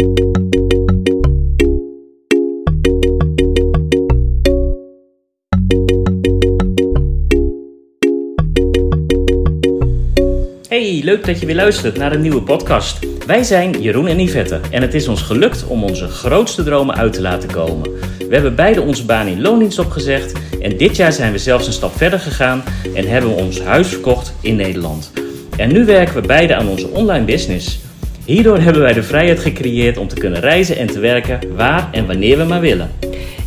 Hey, leuk dat je weer luistert naar een nieuwe podcast. Wij zijn Jeroen en Yvette en het is ons gelukt om onze grootste dromen uit te laten komen. We hebben beide onze baan in loondienst opgezegd en dit jaar zijn we zelfs een stap verder gegaan en hebben we ons huis verkocht in Nederland. En nu werken we beide aan onze online business. Hierdoor hebben wij de vrijheid gecreëerd om te kunnen reizen en te werken waar en wanneer we maar willen.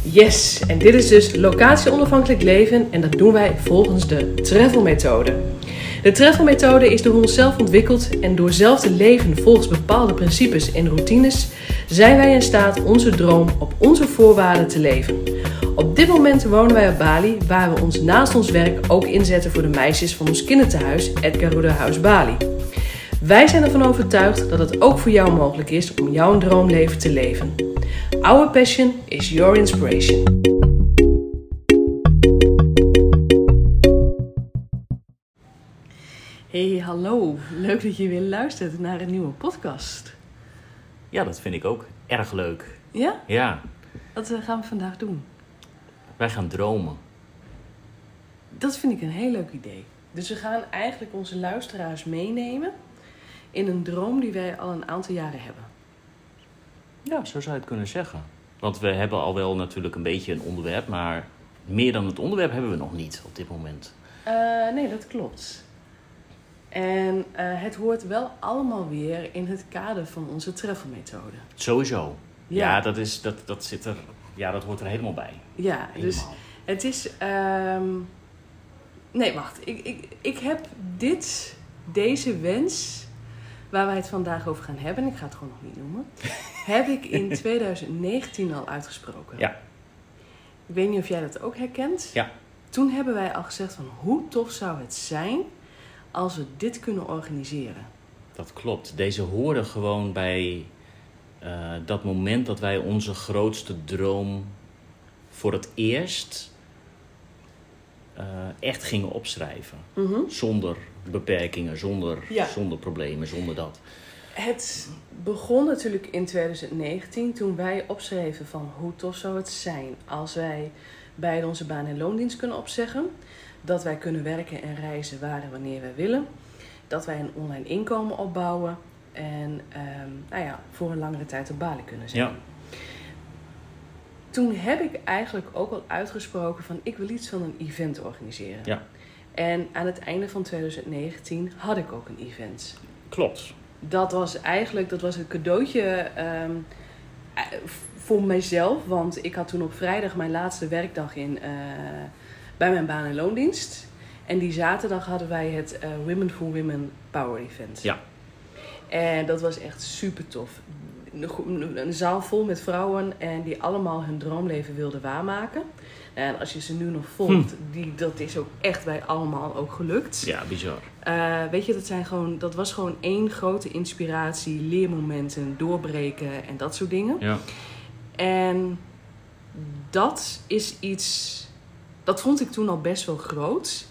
Yes, en dit is dus locatie-onafhankelijk leven en dat doen wij volgens de Travel-methode. De Travel-methode is door onszelf ontwikkeld en door zelf te leven volgens bepaalde principes en routines zijn wij in staat onze droom op onze voorwaarden te leven. Op dit moment wonen wij op Bali, waar we ons naast ons werk ook inzetten voor de meisjes van ons kinderthuis Edgar House Bali. Wij zijn ervan overtuigd dat het ook voor jou mogelijk is om jouw droomleven te leven. Our passion is your inspiration. Hey, hallo. Leuk dat je weer luistert naar een nieuwe podcast. Ja, dat vind ik ook erg leuk. Ja? Ja, Wat eh, gaan we vandaag doen? wij gaan dromen. Dat vind ik een heel leuk idee. Dus we gaan eigenlijk onze luisteraars meenemen in een droom die wij al een aantal jaren hebben. Ja, zo zou je het kunnen zeggen. Want we hebben al wel natuurlijk een beetje een onderwerp, maar meer dan het onderwerp hebben we nog niet op dit moment. Eh, nee, dat klopt. En eh, het hoort wel allemaal weer in het kader van onze treffelmethode. Sowieso. Ja, Ja. dat, is, dat, dat zit er. Ja, dat hoort er helemaal bij. Ja, dus het is. ehm, Nee, wacht. Ik, ik, ik heb dit, deze wens, waar wij het vandaag over gaan hebben, ik ga het gewoon nog niet noemen, heb ik in 2019 al uitgesproken. Ja. Ik weet niet of jij dat ook herkent. Ja. Toen hebben wij al gezegd van hoe tof zou het zijn als we dit kunnen organiseren. Dat klopt. Deze horen gewoon bij eh, dat moment dat wij onze grootste droom voor het eerst eh, echt gingen opschrijven. Mhm. Zonder beperkingen, zonder, Ja. zonder problemen, zonder dat. Het begon natuurlijk in 2019 toen wij opschreven van hoe tof zou het zijn als wij beide onze baan en loondienst kunnen opzeggen. Dat wij kunnen werken en reizen waar en wanneer wij willen. Dat wij een online inkomen opbouwen en ehm, nou ja, voor een langere tijd op Bali kunnen zijn. Ja. Toen heb ik eigenlijk ook al uitgesproken van ik wil iets van een event organiseren. Ja. En aan het einde van 2019 had ik ook een event. Klopt. Dat was eigenlijk dat was een cadeautje ehm, eh, voor mijzelf. Want ik had toen op vrijdag mijn laatste werkdag in, eh, bij mijn baan- en loondienst. En die zaterdag hadden wij het eh, Women for Women Power Event. Ja. En dat was echt super tof. Een zaal vol met vrouwen en die allemaal hun droomleven wilden waarmaken. En als je ze nu nog volgt, die, dat is ook echt bij allemaal ook gelukt. Ja, bizar. Eh, weet je, dat, zijn gewoon, dat was gewoon één grote inspiratie, leermomenten, doorbreken en dat soort dingen. Ja. En dat is iets, dat vond ik toen al best wel groot.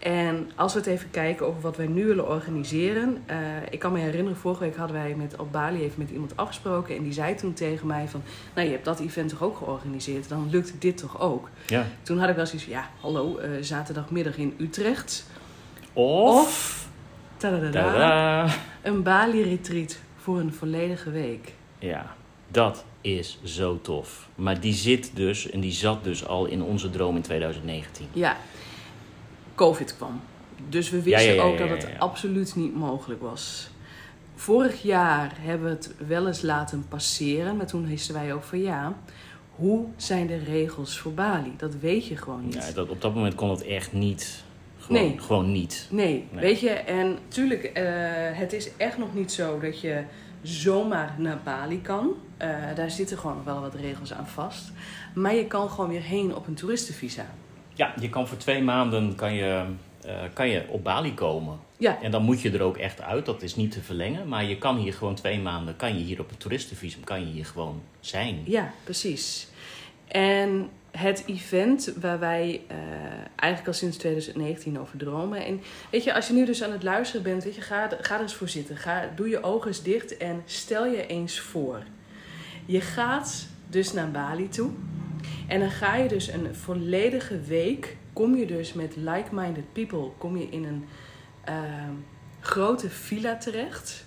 En als we het even kijken over wat wij nu willen organiseren. eh, ik kan me herinneren, vorige week hadden wij met, op Bali even met iemand afgesproken. En die zei toen tegen mij van, nou je hebt dat event toch ook georganiseerd. Dan lukt dit toch ook? ja. Toen had ik wel zoiets van, ja hallo, eh, zaterdagmiddag in Utrecht. Of... Of, tadadada, een Bali-retreat voor een volledige week. Ja, dat is zo tof. Maar die zit dus, en die zat dus al in onze droom in 2019. Ja, COVID kwam. Dus we wisten Ja, ja, ja, ook dat het absoluut niet mogelijk was. Vorig jaar hebben we het wel eens laten passeren, maar toen wisten wij ook van ja, hoe zijn de regels voor Bali? Dat weet je gewoon niet. Ja, dat, op dat moment kon het echt niet. Gewoon, Nee. gewoon niet. Nee, Nee. weet je, en tuurlijk, eh, het is echt nog niet zo dat je zomaar naar Bali kan. Eh, daar zitten gewoon wel wat regels aan vast. Maar je kan gewoon weer heen op een toeristenvisa. Ja, je kan voor twee maanden kan je, eh, kan je op Bali komen. Ja, En dan moet je er ook echt uit. Dat is niet te verlengen. Maar je kan hier gewoon twee maanden, kan je hier op het toeristenvisum, kan je hier gewoon zijn. ja, precies. En het event waar wij eh, eigenlijk al sinds 2019 over dromen. En weet je, als je nu dus aan het luisteren bent, weet je, ga, ga er eens voor zitten. Ga, doe je ogen eens dicht en stel je eens voor. Je gaat dus naar Bali toe. En dan ga je dus een volledige week, kom je dus met like-minded people, kom je in een ehm, grote villa terecht.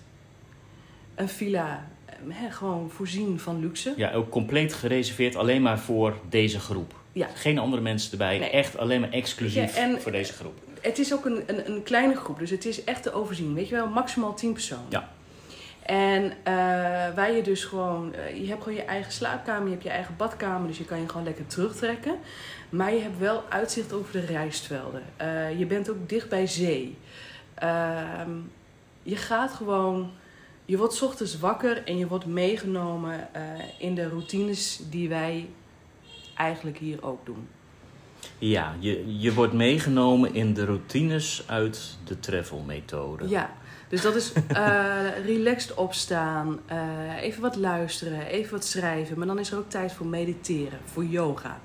Een villa eh, hè, gewoon voorzien van luxe. Ja, ook compleet gereserveerd alleen maar voor deze groep. Ja. Geen andere mensen erbij. Nee. Echt alleen maar exclusief Ja, en- voor deze groep. Het is ook een, een, een kleine groep, dus het is echt te overzien. Weet je wel, maximaal 10 personen. Ja. En eh, waar je dus gewoon, eh, je hebt gewoon je eigen slaapkamer, je hebt je eigen badkamer, dus je kan je gewoon lekker terugtrekken. Maar je hebt wel uitzicht over de rijstvelden. Eh, je bent ook dicht bij zee. Ehm, je gaat gewoon, je wordt 's ochtends wakker en je wordt meegenomen in de routines die wij eigenlijk hier ook doen. Ja, je, je wordt meegenomen in de routines uit de travel-methode. Ja, dus dat is eh, relaxed opstaan, eh, even wat luisteren, even wat schrijven. Maar dan is er ook tijd voor mediteren, voor yoga.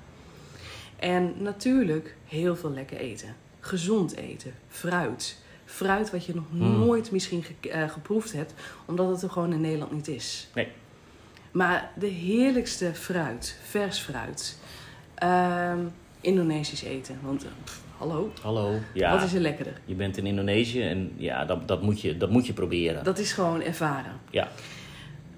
En natuurlijk heel veel lekker eten. Gezond eten, fruit. Fruit wat je nog Mm. nooit misschien ge- eh, geproefd hebt, omdat het er gewoon in Nederland niet is. Nee. Maar de heerlijkste fruit, vers fruit. Ehm, Indonesisch eten, want pff, hallo, Hallo. Ja, wat is er lekkerder? je bent in Indonesië en ja, dat, dat, moet, je, dat moet je proberen. Dat is gewoon ervaren. Ja.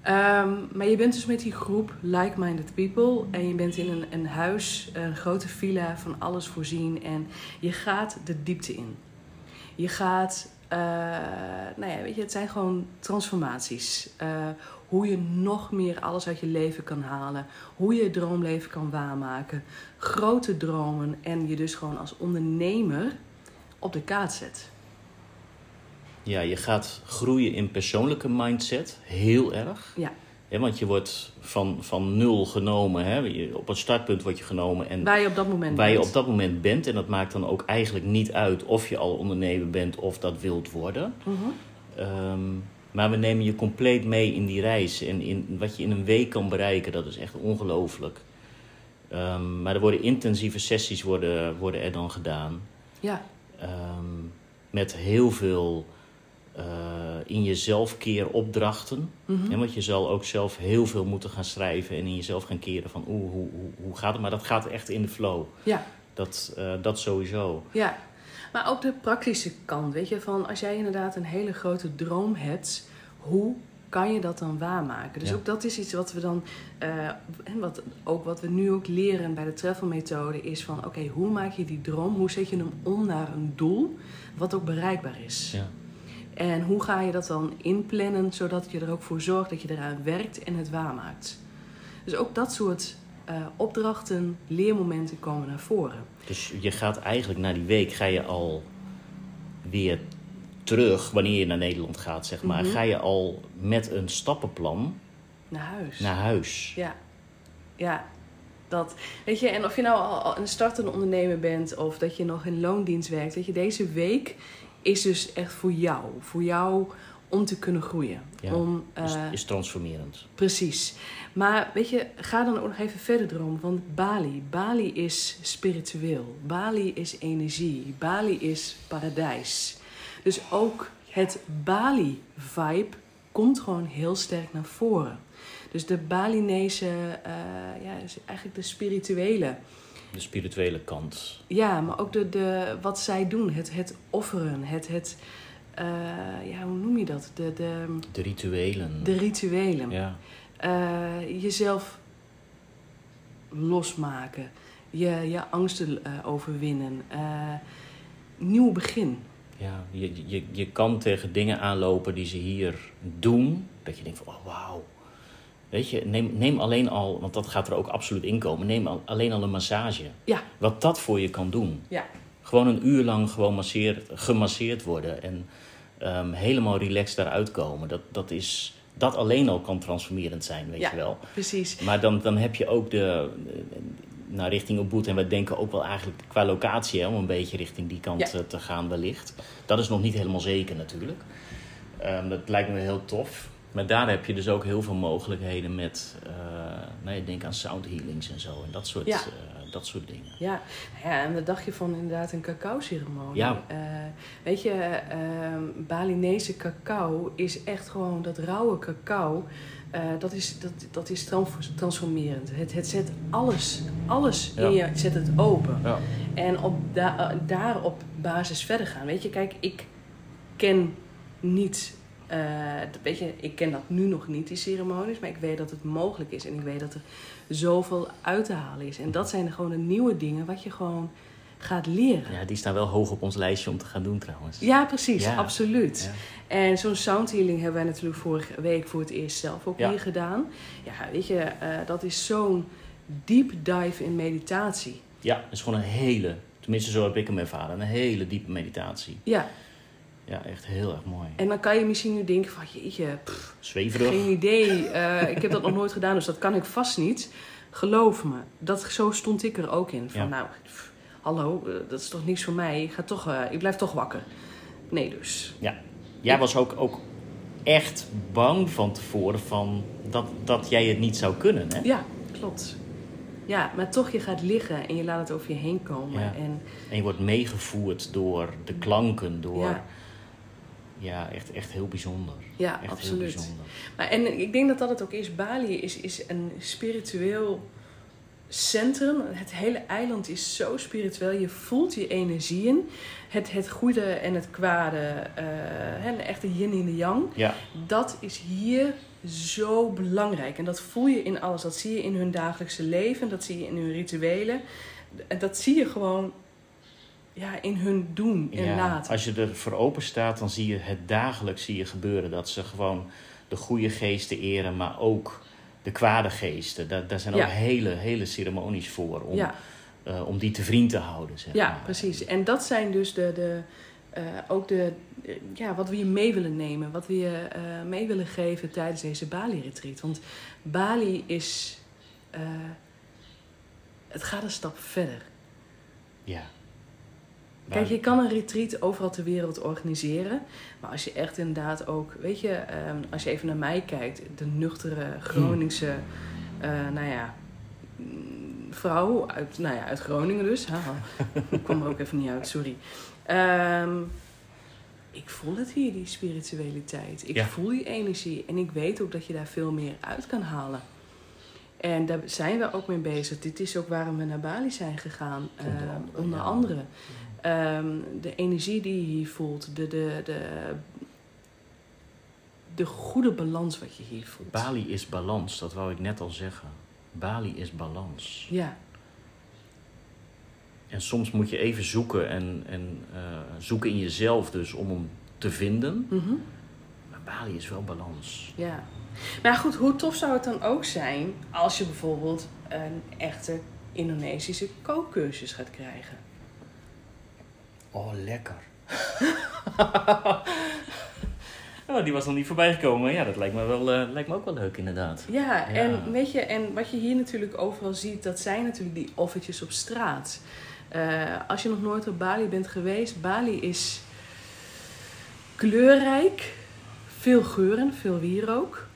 Ehm, maar je bent dus met die groep like-minded people en je bent in een, een huis, een grote villa van alles voorzien en je gaat de diepte in. Je gaat, eh, nou ja, weet je, het zijn gewoon transformaties. Eh, hoe je nog meer alles uit je leven kan halen, hoe je je droomleven kan waarmaken, grote dromen en je dus gewoon als ondernemer op de kaart zet. ja, je gaat groeien in persoonlijke mindset, heel erg. Ja, Hè, want je wordt van, van nul genomen. Hè? Je- Op een startpunt word je genomen. En waar je op dat moment waar je bent. op dat moment bent. En dat maakt dan ook eigenlijk niet uit of je al ondernemer bent of dat wilt worden. Ehm, maar we nemen je compleet mee in die reis. En in, wat je in een week kan bereiken, dat is echt ongelooflijk. Ehm, maar er worden intensieve sessies worden, worden er dan gedaan. Ja, Ehm, met heel veel eh, in jezelf keer opdrachten. Mhm. Hè, want je zal ook zelf heel veel moeten gaan schrijven en in jezelf gaan keren van oeh, hoe, hoe, hoe gaat het? Maar dat gaat echt in de flow. ja. Dat, eh, dat sowieso. Ja, maar ook de praktische kant, weet je, van als jij inderdaad een hele grote droom hebt, hoe kan je dat dan waarmaken? Dus Ja. ook dat is iets wat we dan, eh, en wat, ook wat we nu ook leren bij de travel methode, is van oké, hoe maak je die droom, hoe zet je hem om naar een doel wat ook bereikbaar is? Ja. En hoe ga je dat dan inplannen, zodat je er ook voor zorgt dat je eraan werkt en het waarmaakt? Dus ook dat soort eh, opdrachten, leermomenten komen naar voren. Dus je gaat eigenlijk na die week ga je al weer terug, wanneer je naar Nederland gaat, zeg maar. Mhm. Ga je al met een stappenplan Naar huis. naar huis. Ja, ja. Dat. Weet je, en of je nou al al een startende ondernemer bent of dat je nog in loondienst werkt, weet je, deze week is dus echt voor jou. Voor jou om te kunnen groeien. Ja, Om, Is, eh, is transformerend. Precies. Maar weet je, ga dan ook nog even verder dromen. Want Bali, Bali is spiritueel. Bali is energie. Bali is paradijs. Dus ook het Bali-vibe komt gewoon heel sterk naar voren. Dus de Balinese, eh, ja, is eigenlijk de spirituele. De spirituele kant. Ja, maar ook de, de, wat zij doen. Het, het offeren. Het, het eh, ja, hoe noem je dat? De, de, De rituelen. de rituelen. Ja. Eh, jezelf losmaken, je, je angsten eh, overwinnen, nieuw begin. Ja, je, je, je kan tegen dingen aanlopen die ze hier doen. Dat je denkt van, oh wauw. Weet je, neem, neem alleen al, want dat gaat er ook absoluut in komen. Neem al, alleen al een massage. Ja, Wat dat voor je kan doen. ja, Gewoon een uur lang gewoon masseerd, gemasseerd worden. En ehm, helemaal relaxed daaruit komen. Dat, dat, is, dat alleen al kan transformerend zijn, weet Ja. je wel. precies. Maar dan, dan heb je ook de, naar richting Ubud. En wij denken ook wel eigenlijk qua locatie hè, om een beetje richting die kant Ja. eh, te gaan wellicht. Dat is nog niet helemaal zeker natuurlijk. Ehm, dat lijkt me heel tof. Maar daar heb je dus ook heel veel mogelijkheden met, eh, nee, denk aan sound healings en zo. En dat soort, Ja. eh, dat soort dingen. Ja, ja, en wat dacht je van inderdaad een cacao-ceremonie? Ja. Eh, weet je, ehm, Balinese cacao is echt gewoon dat rauwe cacao. eh, dat is, dat, dat is trans- transformerend. Het, het zet alles, alles Ja. in je, zet het open. Ja. En op da eh, daar op basis verder gaan. Weet je, kijk, ik ken niet. Eh, weet je, ik ken dat nu nog niet, die ceremonies, maar ik weet dat het mogelijk is. En ik weet dat er zoveel uit te halen is. En dat zijn gewoon de nieuwe dingen wat je gewoon gaat leren. ja, die staan wel hoog op ons lijstje om te gaan doen trouwens. Ja, precies, Ja. absoluut. Ja. En zo'n soundhealing hebben wij natuurlijk vorige week voor het eerst zelf ook Ja. hier gedaan. Ja, weet je, eh, dat is zo'n deep dive in meditatie. Ja, het is gewoon een hele, tenminste zo heb ik hem ervaren, een hele diepe meditatie. Ja, Ja, echt heel erg mooi. en dan kan je misschien nu denken van, jeetje, pff, Zweverig. geen idee. eh, ik heb dat nog nooit gedaan, dus dat kan ik vast niet. Geloof me, dat, zo stond ik er ook in. Van, Ja. nou, pff, hallo, eh, dat is toch niks voor mij. Ik, ga toch, eh, ik blijf toch wakker. Nee dus. Ja. Jij was ook, ook echt bang van tevoren van dat, dat jij het niet zou kunnen, hè? Ja, klopt. Ja, maar toch, je gaat liggen en je laat het over je heen komen. Ja. En En je wordt meegevoerd door de klanken, door... Ja. Ja, echt, echt heel bijzonder. Ja, echt heel absoluut. bijzonder. Maar, en ik denk dat dat het ook is. Bali is, is een spiritueel centrum. Het hele eiland is zo spiritueel. Je voelt je energieën. Het, het goede en het kwade. eh, hè, de echte yin en de yang. Ja, Dat is hier zo belangrijk. En dat voel je in alles. Dat zie je in hun dagelijkse leven. Dat zie je in hun rituelen. En dat zie je gewoon ja, in hun doen en ja. laten. Als je er voor open staat, dan zie je het dagelijks zie je gebeuren. Dat ze gewoon de goede geesten eren, maar ook de kwade geesten. Daar, daar zijn Ja. ook hele, hele ceremonies voor om, Ja. eh, om die te vriend te houden. Zeg Ja, maar. precies. En dat zijn dus de, de, eh, ook de, eh, ja, wat we je mee willen nemen, wat we je mee willen geven tijdens deze Bali-retreat. Want Bali is, het gaat een stap verder. Ja. Kijk, je kan een retreat overal ter wereld organiseren. Maar als je echt inderdaad ook, weet je, ehm, als je even naar mij kijkt, de nuchtere Groningse, eh, nou ja, vrouw uit, nou ja, uit Groningen dus. Haha. Ik kwam er ook even niet uit, sorry. Ehm, ik voel het hier, die spiritualiteit. Ik Ja. voel die energie. En ik weet ook dat je daar veel meer uit kan halen. En daar zijn we ook mee bezig. Dit is ook waarom we naar Bali zijn gegaan. Onder eh, andere, onder ja. andere. Ehm, de energie die je hier voelt. De, de, de, de goede balans wat je hier voelt. Bali is balans, dat wou ik net al zeggen. Bali is balans. Ja, En soms moet je even zoeken en, en eh, zoeken in jezelf dus om hem te vinden. mhm, Maar Bali is wel balans. ja. Maar goed, hoe tof zou het dan ook zijn als je bijvoorbeeld een echte Indonesische kookcursus gaat krijgen? Oh, lekker. oh, die was nog niet voorbij gekomen. Ja, dat lijkt me, wel, eh, lijkt me ook wel leuk inderdaad. Ja, Ja. en weet je, en wat je hier natuurlijk overal ziet, dat zijn natuurlijk die offertjes op straat. Eh, als je nog nooit op Bali bent geweest, Bali is kleurrijk, veel geuren, veel wierook.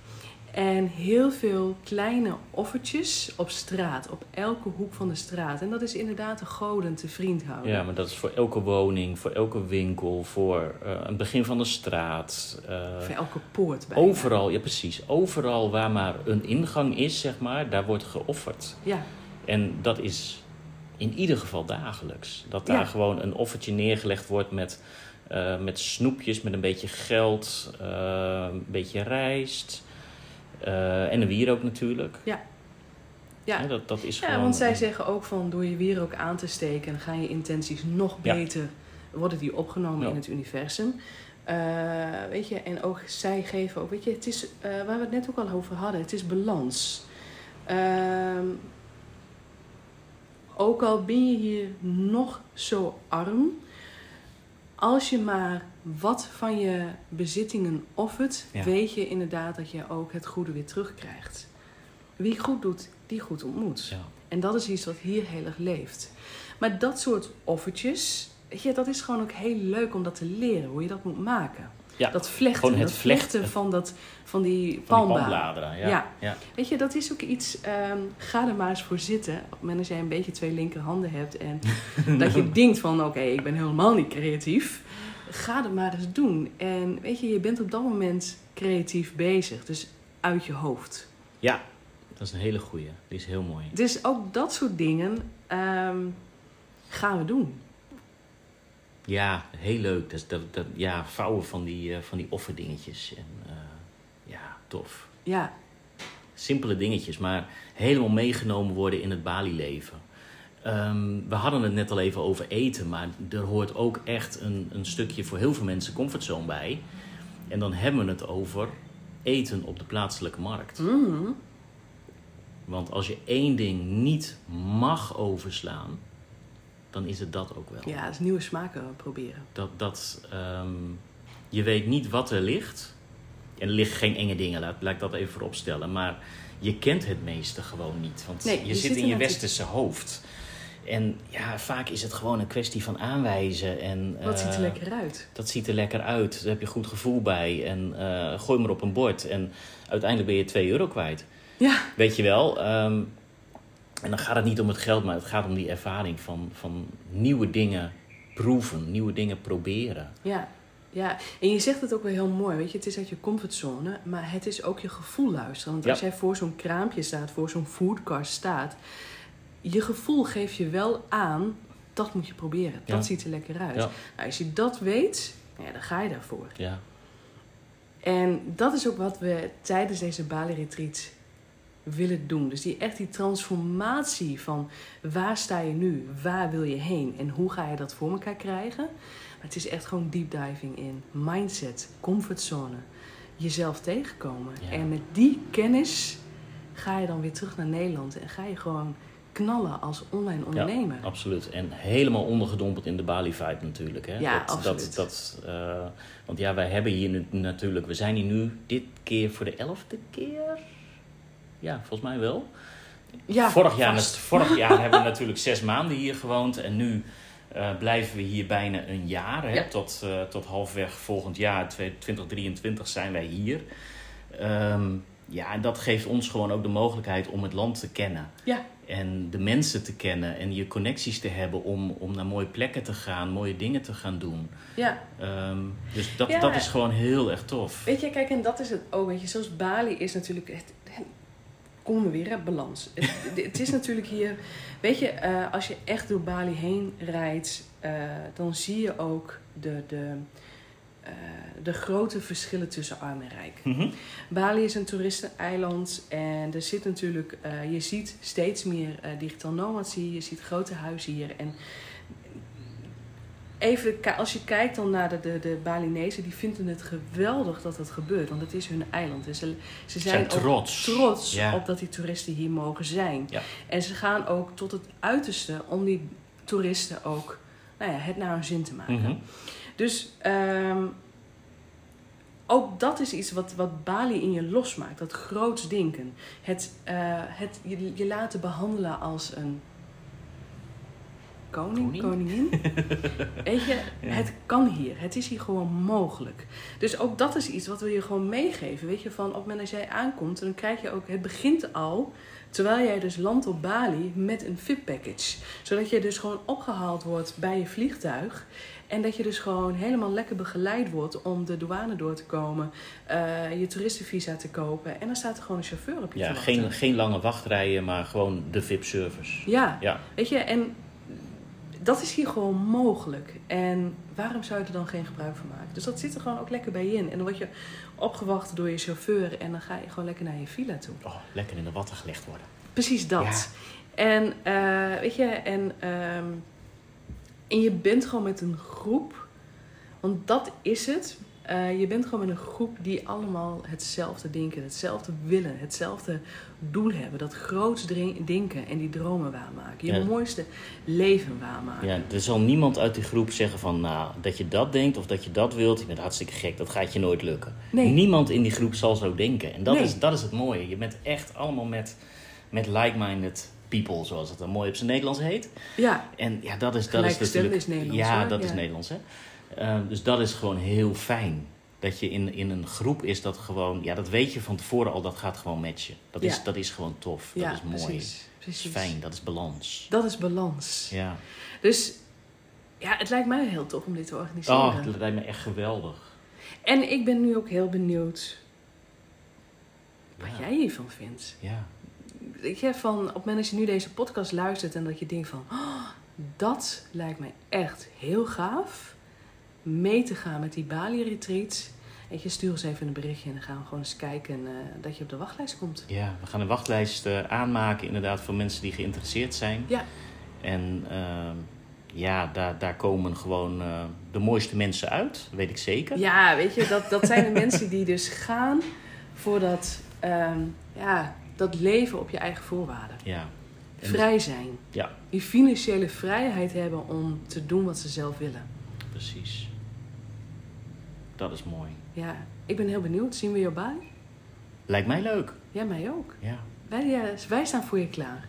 En heel veel kleine offertjes op straat, op elke hoek van de straat. En dat is inderdaad de goden te vriend houden. Ja, maar dat is voor elke woning, voor elke winkel, voor eh, een begin van de straat. eh, Voor elke poort bijna. overal, ja precies. Overal waar maar een ingang is, zeg maar, daar wordt geofferd. Ja, En dat is in ieder geval dagelijks. Dat daar Ja. gewoon een offertje neergelegd wordt met, eh, met snoepjes, met een beetje geld, een beetje rijst. Eh, en een wierook natuurlijk. ja. Ja, dat, dat is Ja, gewoon... want zij zeggen ook van door je wierook aan te steken, dan gaan je intenties nog Ja. beter, worden die opgenomen Ja. in het universum. Eh, weet je, en ook zij geven ook, weet je, het is eh, waar we het net ook al over hadden, het is balans. Ehm, ook al ben je hier nog zo arm, als je maar wat van je bezittingen offert, Ja. weet je inderdaad dat je ook het goede weer terugkrijgt. Wie goed doet, die goed ontmoet. Ja. En dat is iets wat hier heel erg leeft. Maar dat soort offertjes, je, dat is gewoon ook heel leuk om dat te leren, hoe je dat moet maken. Ja, Dat vlechten, gewoon het dat vlechten. vlechten van, dat, van die palmbladeren. Ja. Ja. Ja. Weet je, dat is ook iets, ehm, ga er maar eens voor zitten. Op het moment dat jij een beetje twee linkerhanden hebt en dat je denkt van, oké, ik ben helemaal niet creatief. Ga het maar eens doen. En weet je, je bent op dat moment creatief bezig, dus uit je hoofd. Ja, dat is een hele goeie. Die is heel mooi. Dus ook dat soort dingen ehm, gaan we doen. Ja, heel leuk. Dat, dat, dat, ja, vouwen van die, eh, van die offerdingetjes. En, eh, ja, tof. Ja, Simpele dingetjes, maar helemaal meegenomen worden in het Bali-leven. Ehm, we hadden het net al even over eten, maar er hoort ook echt een, een stukje voor heel veel mensen comfortzone bij. En dan hebben we het over eten op de plaatselijke markt. Mhm. Want als je één ding niet mag overslaan, dan is het dat ook wel. ja, dus nieuwe smaken proberen. Dat, dat ehm, je weet niet wat er ligt. En er liggen geen enge dingen, laat, laat ik dat even voorop stellen. Maar je kent het meeste gewoon niet. Want Nee, je, je zit zit in je het- westerse hoofd. En ja, vaak is het gewoon een kwestie van aanwijzen. En, Wat ziet er eh, lekker uit? Dat ziet er lekker uit. Daar heb je goed gevoel bij. En eh, gooi maar op een bord. En uiteindelijk ben je 2 euro kwijt. Ja, Weet je wel? ehm, en dan gaat het niet om het geld, maar het gaat om die ervaring van, van nieuwe dingen proeven, nieuwe dingen proberen. ja, ja. En je zegt het ook wel heel mooi, weet je. Het is uit je comfortzone, maar het is ook je gevoel luisteren. Want Ja. als jij voor zo'n kraampje staat, voor zo'n foodcast staat... Je gevoel geeft je wel aan, dat moet je proberen. Dat Ja. ziet er lekker uit. Ja. Nou, als je dat weet, ja, dan ga je daarvoor. Ja, En dat is ook wat we tijdens deze Bali-retreat willen doen. Dus die, echt die transformatie van waar sta je nu, waar wil je heen en hoe ga je dat voor elkaar krijgen. Maar het is echt gewoon deep diving in mindset, comfortzone, jezelf tegenkomen. Ja. En met die kennis ga je dan weer terug naar Nederland en ga je gewoon knallen als online ondernemer. absoluut. En helemaal ondergedompeld in de Bali-vibe natuurlijk. Hè? Ja, dat, absoluut. Dat, dat, eh, want ja, wij hebben hier nu, natuurlijk... We zijn hier nu dit keer voor de elfde keer. Ja, volgens mij wel. Ja, vorig, jaar, vast. vorig jaar hebben we natuurlijk zes maanden hier gewoond. En nu eh, blijven we hier bijna een jaar. Hè? Ja. Tot, eh, tot halfweg volgend jaar, 2023, zijn wij hier. Ehm, ja, en dat geeft ons gewoon ook de mogelijkheid om het land te kennen. Ja, En de mensen te kennen en je connecties te hebben om, om naar mooie plekken te gaan, mooie dingen te gaan doen. ja. Ehm, dus dat, Ja. dat is gewoon heel erg tof. Weet je, kijk, en dat is het ook. Weet je, zoals Bali is natuurlijk. Het- komen we weer, hè, balans. Het, het is natuurlijk hier. Weet je, eh, als je echt door Bali heen rijdt, eh, dan zie je ook de, de, eh, de grote verschillen tussen arm en rijk. Mhm. Bali is een toeristeneiland en er zit natuurlijk, je ziet steeds meer digitaal nomads hier, je ziet grote huizen hier. En even, als je kijkt dan naar de, de, de Balinezen, die vinden het geweldig dat dat gebeurt, want het is hun eiland. En ze, ze zijn, trots. trots Ja. op dat die toeristen hier mogen zijn. Ja. En ze gaan ook tot het uiterste om die toeristen ook nou ja, het naar hun zin te maken. Mhm. Dus ehm, ook dat is iets wat, wat Bali in je losmaakt. Dat groots denken. Het, eh, het je, je laten behandelen als een koning, Koning? koningin. Weet je, Ja. het kan hier. Het is hier gewoon mogelijk. Dus ook dat is iets wat we je gewoon meegeven. Weet je, van op het moment dat jij aankomt, dan krijg je ook, het begint al, terwijl jij dus landt op Bali met een VIP-package. Zodat je dus gewoon opgehaald wordt bij je vliegtuig. En dat je dus gewoon helemaal lekker begeleid wordt om de douane door te komen, eh, je toeristenvisa te kopen. En dan staat er gewoon een chauffeur op je Ja, geen, geen lange wachtrijen, maar gewoon de VIP-service. Ja, Ja, weet je, en dat is hier gewoon mogelijk. En waarom zou je er dan geen gebruik van maken? Dus dat zit er gewoon ook lekker bij in. En dan word je opgewacht door je chauffeur en dan ga je gewoon lekker naar je villa toe. oh, lekker in de watten gelegd worden. Precies dat. En eh, weet je, en, ehm, en je bent gewoon met een groep, want dat is het. Eh, je bent gewoon met een groep die allemaal hetzelfde denken, hetzelfde willen, hetzelfde doel hebben. Dat groots denken en die dromen waarmaken. Je Ja. mooiste leven waarmaken. Ja, er zal niemand uit die groep zeggen van, nou, dat je dat denkt of dat je dat wilt. Je bent hartstikke gek, dat gaat je nooit lukken. Nee. Niemand in die groep zal zo denken. En dat, Nee. is, dat is het mooie. Je bent echt allemaal met, met like-minded people, zoals het dan mooi op zijn Nederlands heet. Ja, En ja, dat is, dat is natuurlijk... is Nederlands, Ja, hoor. dat is. Nederlands, hè. Eh, dus dat is gewoon heel fijn. dat je in, in een groep is dat gewoon, ja, dat weet je van tevoren al, dat gaat gewoon matchen. Dat, is, dat is gewoon tof. ja, dat is mooi. Precies, Dat is fijn, dat is balans. Dat is balans. Ja. Dus ja, het lijkt mij heel tof om dit te organiseren. Oh, dat lijkt me echt geweldig. En ik ben nu ook heel benieuwd wat Ja. jij hiervan vindt. Ja. Weet je, van op het moment dat je nu deze podcast luistert en dat je denkt van... "Oh, dat lijkt mij echt heel gaaf. Mee te gaan met die Bali-retreat. Weet je, stuur eens even een berichtje en dan gaan we gewoon eens kijken eh, dat je op de wachtlijst komt. ja, we gaan een wachtlijst eh, aanmaken inderdaad voor mensen die geïnteresseerd zijn. Ja. En ehm, ja, daar, daar komen gewoon eh, de mooiste mensen uit, weet ik zeker. Ja, weet je, dat, dat zijn de mensen die dus gaan voor dat, ehm, ja, dat leven op je eigen voorwaarden. Ja. En Vrij zijn. Ja. Die financiële vrijheid hebben om te doen wat ze zelf willen. Precies. Dat is mooi. Ja, ik ben heel benieuwd. Zien we je Bali? Lijkt mij leuk. Ja, mij ook. Ja. Wij, eh, wij staan voor je klaar.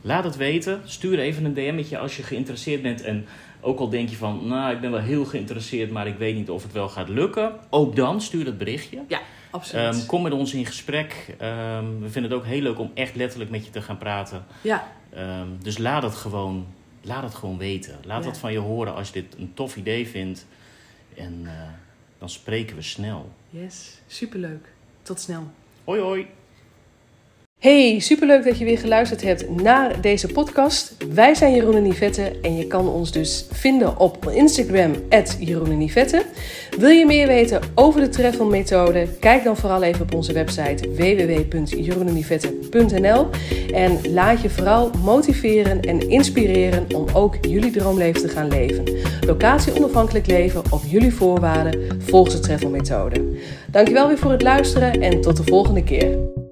Laat het weten. Stuur even een DM'tje als je geïnteresseerd bent. En ook al denk je van, nou, ik ben wel heel geïnteresseerd, maar ik weet niet of het wel gaat lukken. Ook dan stuur dat berichtje. Absoluut. Ehm, kom met ons in gesprek. Ehm, we vinden het ook heel leuk om echt letterlijk met je te gaan praten. ja, Ehm, dus laat het, gewoon, laat het gewoon weten. Laat Ja. het van je horen als je dit een tof idee vindt. En eh, dan spreken we snel. yes. Superleuk. Tot snel. Hoi hoi! Hey, superleuk dat je weer geluisterd hebt naar deze podcast. Wij zijn Jeroen en Yvette en je kan ons dus vinden op Instagram, Jeroen. Wil je meer weten over de Treffel methode? Kijk dan vooral even op onze website www.jeroenenivette.nl en laat je vooral motiveren en inspireren om ook jullie droomleven te gaan leven. Locatie onafhankelijk leven op jullie voorwaarden volgens de Treffel methode. Dankjewel weer voor het luisteren en tot de volgende keer.